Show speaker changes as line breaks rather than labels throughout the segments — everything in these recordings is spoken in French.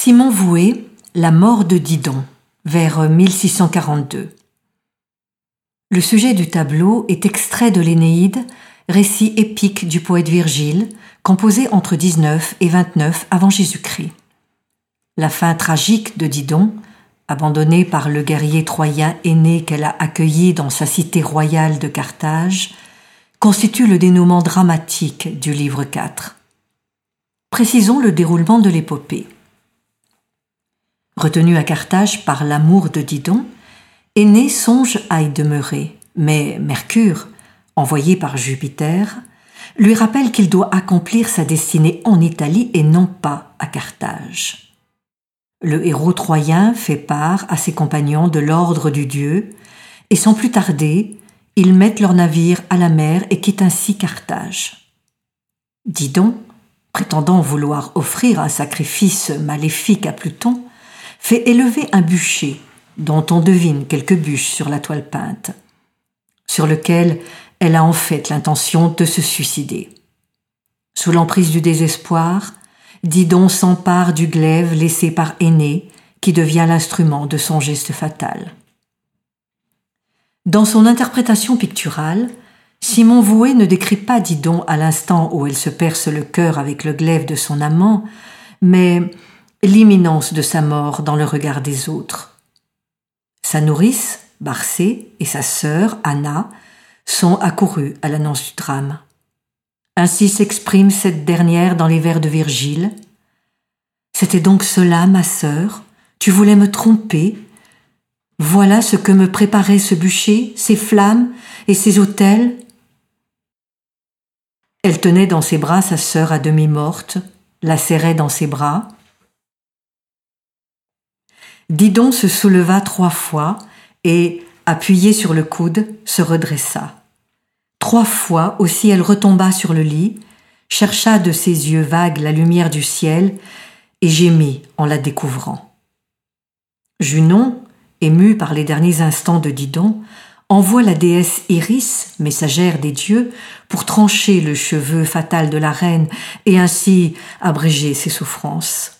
Simon Voué, La mort de Didon, vers 1642. Le sujet du tableau est extrait de l'Énéide, récit épique du poète Virgile, composé entre 19 et 29 avant Jésus-Christ. La fin tragique de Didon, abandonnée par le guerrier troyen aîné qu'elle a accueilli dans sa cité royale de Carthage, constitue le dénouement dramatique du livre 4. Précisons le déroulement de l'épopée. Retenu à Carthage par l'amour de Didon, Aîné songe à y demeurer, mais Mercure, envoyé par Jupiter, lui rappelle qu'il doit accomplir sa destinée en Italie et non pas à Carthage. Le héros troyen fait part à ses compagnons de l'ordre du dieu, et sans plus tarder, ils mettent leur navire à la mer et quittent ainsi Carthage. Didon, prétendant vouloir offrir un sacrifice maléfique à Pluton, fait élever un bûcher, dont on devine quelques bûches sur la toile peinte, sur lequel elle a en fait l'intention de se suicider. Sous l'emprise du désespoir, Didon s'empare du glaive laissé par Aîné, qui devient l'instrument de son geste fatal. Dans son interprétation picturale, Simon Voué ne décrit pas Didon à l'instant où elle se perce le cœur avec le glaive de son amant, mais l'imminence de sa mort dans le regard des autres. Sa nourrice, Barcé, et sa sœur, Anna, sont accourues à l'annonce du drame. Ainsi s'exprime cette dernière dans les vers de Virgile. C'était donc cela, ma sœur, tu voulais me tromper. Voilà ce que me préparait ce bûcher, ces flammes et ces autels. Elle tenait dans ses bras sa sœur à demi morte, la serrait dans ses bras, Didon se souleva trois fois et, appuyée sur le coude, se redressa. Trois fois aussi elle retomba sur le lit, chercha de ses yeux vagues la lumière du ciel et gémit en la découvrant. Junon, ému par les derniers instants de Didon, envoie la déesse Iris, messagère des dieux, pour trancher le cheveu fatal de la reine et ainsi abréger ses souffrances.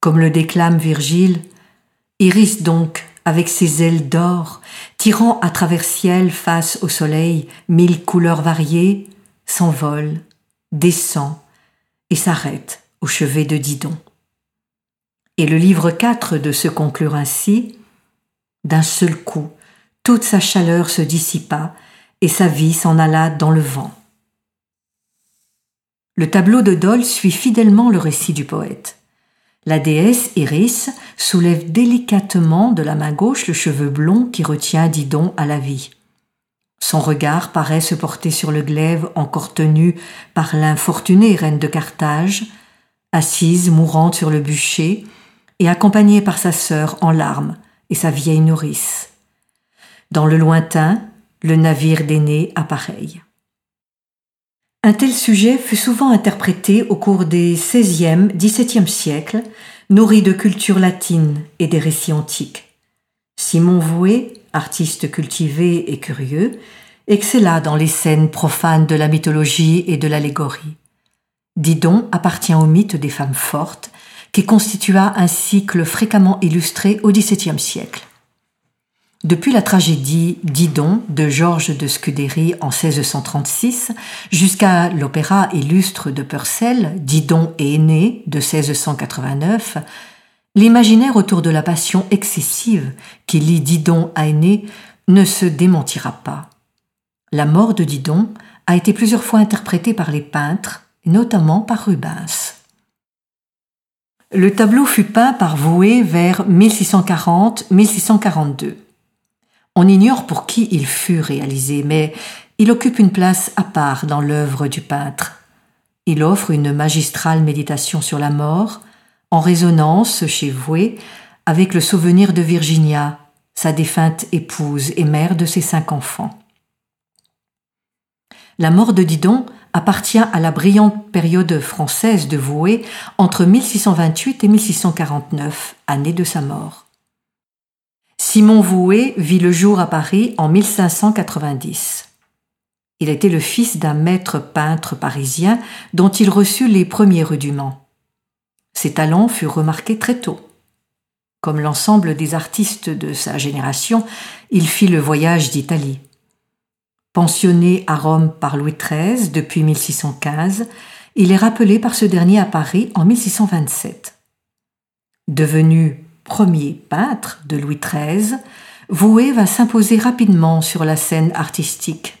Comme le déclame Virgile, Iris donc, avec ses ailes d'or, tirant à travers ciel face au soleil mille couleurs variées, s'envole, descend et s'arrête au chevet de Didon. Et le livre 4 de se conclure ainsi, d'un seul coup, toute sa chaleur se dissipa et sa vie s'en alla dans le vent. Le tableau de Dole suit fidèlement le récit du poète. La déesse Iris soulève délicatement de la main gauche le cheveu blond qui retient Didon à la vie. Son regard paraît se porter sur le glaive encore tenu par l'infortunée reine de Carthage, assise mourante sur le bûcher, et accompagnée par sa sœur en larmes et sa vieille nourrice. Dans le lointain, le navire d'aîné appareille. Un tel sujet fut souvent interprété au cours des XVIe, XVIIe siècles, nourri de culture latine et des récits antiques. Simon Voué, artiste cultivé et curieux, excella dans les scènes profanes de la mythologie et de l'allégorie. Didon appartient au mythe des femmes fortes, qui constitua un cycle fréquemment illustré au XVIIe siècle. Depuis la tragédie Didon de Georges de Scudéry en 1636 jusqu'à l'opéra illustre de Purcell, Didon et Aîné de 1689, l'imaginaire autour de la passion excessive qui lie Didon à Aîné ne se démentira pas. La mort de Didon a été plusieurs fois interprétée par les peintres, notamment par Rubens. Le tableau fut peint par Voué vers 1640-1642. On ignore pour qui il fut réalisé, mais il occupe une place à part dans l'œuvre du peintre. Il offre une magistrale méditation sur la mort, en résonance chez Voué avec le souvenir de Virginia, sa défunte épouse et mère de ses cinq enfants. La mort de Didon appartient à la brillante période française de Voué entre 1628 et 1649, année de sa mort. Simon Voué vit le jour à Paris en 1590. Il était le fils d'un maître peintre parisien dont il reçut les premiers rudiments. Ses talents furent remarqués très tôt. Comme l'ensemble des artistes de sa génération, il fit le voyage d'Italie. Pensionné à Rome par Louis XIII depuis 1615, il est rappelé par ce dernier à Paris en 1627. Devenu premier peintre de Louis XIII, Voué va s'imposer rapidement sur la scène artistique.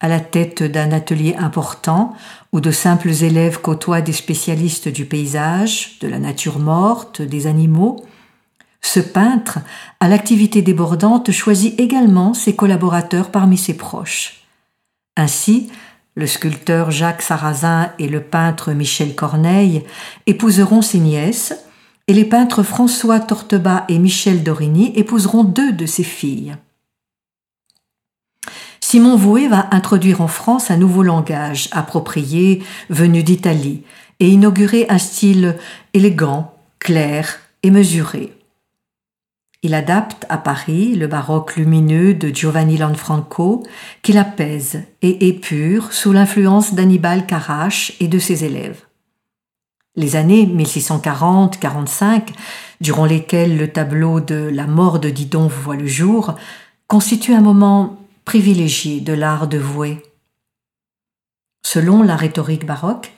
À la tête d'un atelier important où de simples élèves côtoient des spécialistes du paysage, de la nature morte, des animaux, ce peintre, à l'activité débordante, choisit également ses collaborateurs parmi ses proches. Ainsi, le sculpteur Jacques Sarrazin et le peintre Michel Corneille épouseront ses nièces, et les peintres François Torteba et Michel Dorigny épouseront deux de ses filles. Simon Vouet va introduire en France un nouveau langage approprié venu d'Italie et inaugurer un style élégant, clair et mesuré. Il adapte à Paris le baroque lumineux de Giovanni Lanfranco, qu'il apaise et épure sous l'influence d'Annibal Carache et de ses élèves. Les années 1640-45, durant lesquelles le tableau de La mort de Didon voit le jour, constituent un moment privilégié de l'art de vouer. Selon la rhétorique baroque,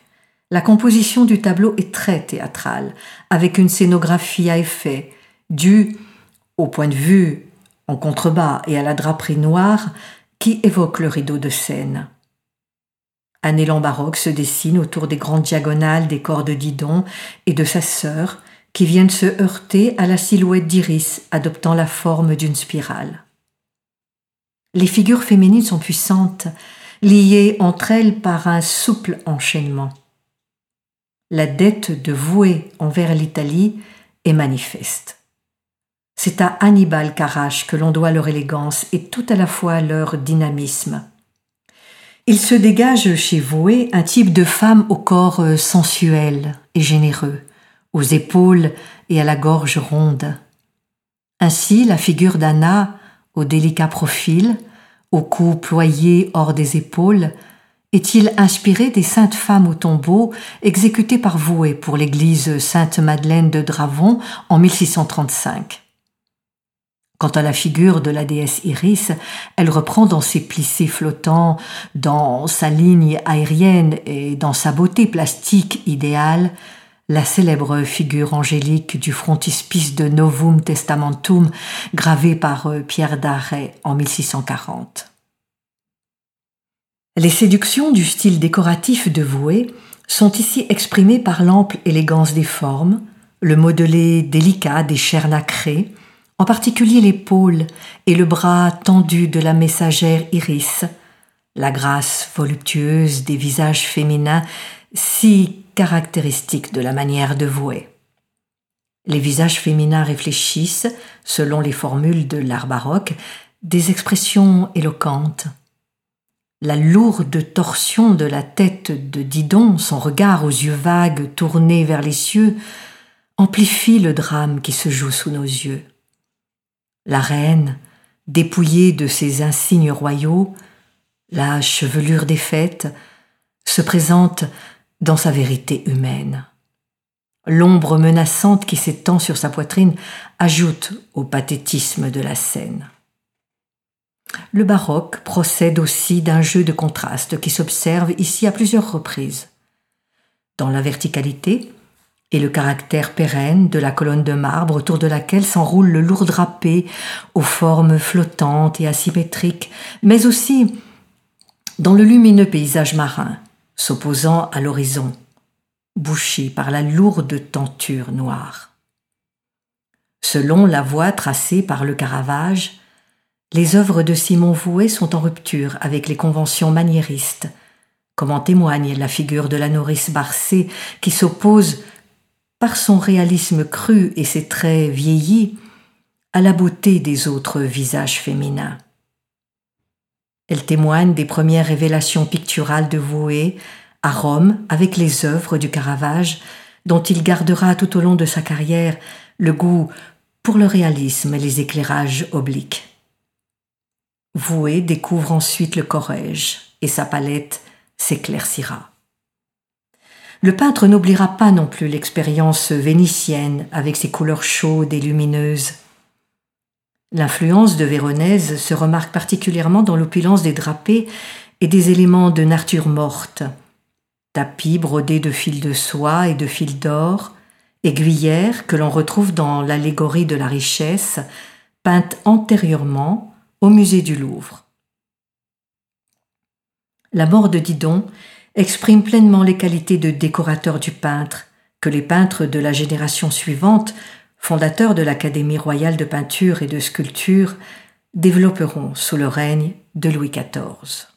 la composition du tableau est très théâtrale, avec une scénographie à effet, due au point de vue en contrebas et à la draperie noire qui évoque le rideau de scène. Un élan baroque se dessine autour des grandes diagonales des corps de Didon et de sa sœur qui viennent se heurter à la silhouette d'Iris adoptant la forme d'une spirale. Les figures féminines sont puissantes, liées entre elles par un souple enchaînement. La dette de vouer envers l'Italie est manifeste. C'est à Hannibal Carache que l'on doit leur élégance et tout à la fois leur dynamisme. Il se dégage chez Voué un type de femme au corps euh, sensuel et généreux, aux épaules et à la gorge ronde. Ainsi, la figure d'Anna, au délicat profil, au cou ployé hors des épaules, est-il inspiré des saintes femmes au tombeau exécutées par Voué pour l'église Sainte-Madeleine de Dravon en 1635. Quant à la figure de la déesse Iris, elle reprend dans ses plissés flottants, dans sa ligne aérienne et dans sa beauté plastique idéale, la célèbre figure angélique du frontispice de Novum Testamentum gravée par euh, Pierre d'Arrêt en 1640. Les séductions du style décoratif de Voué sont ici exprimées par l'ample élégance des formes, le modelé délicat des chairs nacrées, en particulier l'épaule et le bras tendu de la messagère Iris, la grâce voluptueuse des visages féminins si caractéristique de la manière de vouer. Les visages féminins réfléchissent, selon les formules de l'art baroque, des expressions éloquentes. La lourde torsion de la tête de Didon, son regard aux yeux vagues tournés vers les cieux, amplifie le drame qui se joue sous nos yeux. La reine, dépouillée de ses insignes royaux, la chevelure défaite, se présente dans sa vérité humaine. L'ombre menaçante qui s'étend sur sa poitrine ajoute au pathétisme de la scène. Le baroque procède aussi d'un jeu de contraste qui s'observe ici à plusieurs reprises. Dans la verticalité, et le caractère pérenne de la colonne de marbre autour de laquelle s'enroule le lourd drapé aux formes flottantes et asymétriques, mais aussi dans le lumineux paysage marin s'opposant à l'horizon, bouché par la lourde tenture noire. Selon la voie tracée par le Caravage, les œuvres de Simon Vouet sont en rupture avec les conventions maniéristes, comme en témoigne la figure de la nourrice Barcé qui s'oppose par son réalisme cru et ses traits vieillis, à la beauté des autres visages féminins. Elle témoigne des premières révélations picturales de Voué à Rome avec les œuvres du Caravage, dont il gardera tout au long de sa carrière le goût pour le réalisme et les éclairages obliques. Voué découvre ensuite le Corrège et sa palette s'éclaircira. Le peintre n'oubliera pas non plus l'expérience vénitienne avec ses couleurs chaudes et lumineuses. L'influence de Véronèse se remarque particulièrement dans l'opulence des drapés et des éléments de nature morte. Tapis brodés de fils de soie et de fils d'or, aiguillères que l'on retrouve dans l'allégorie de la richesse, peinte antérieurement au musée du Louvre. La mort de Didon exprime pleinement les qualités de décorateur du peintre que les peintres de la génération suivante, fondateurs de l'Académie royale de peinture et de sculpture, développeront sous le règne de Louis XIV.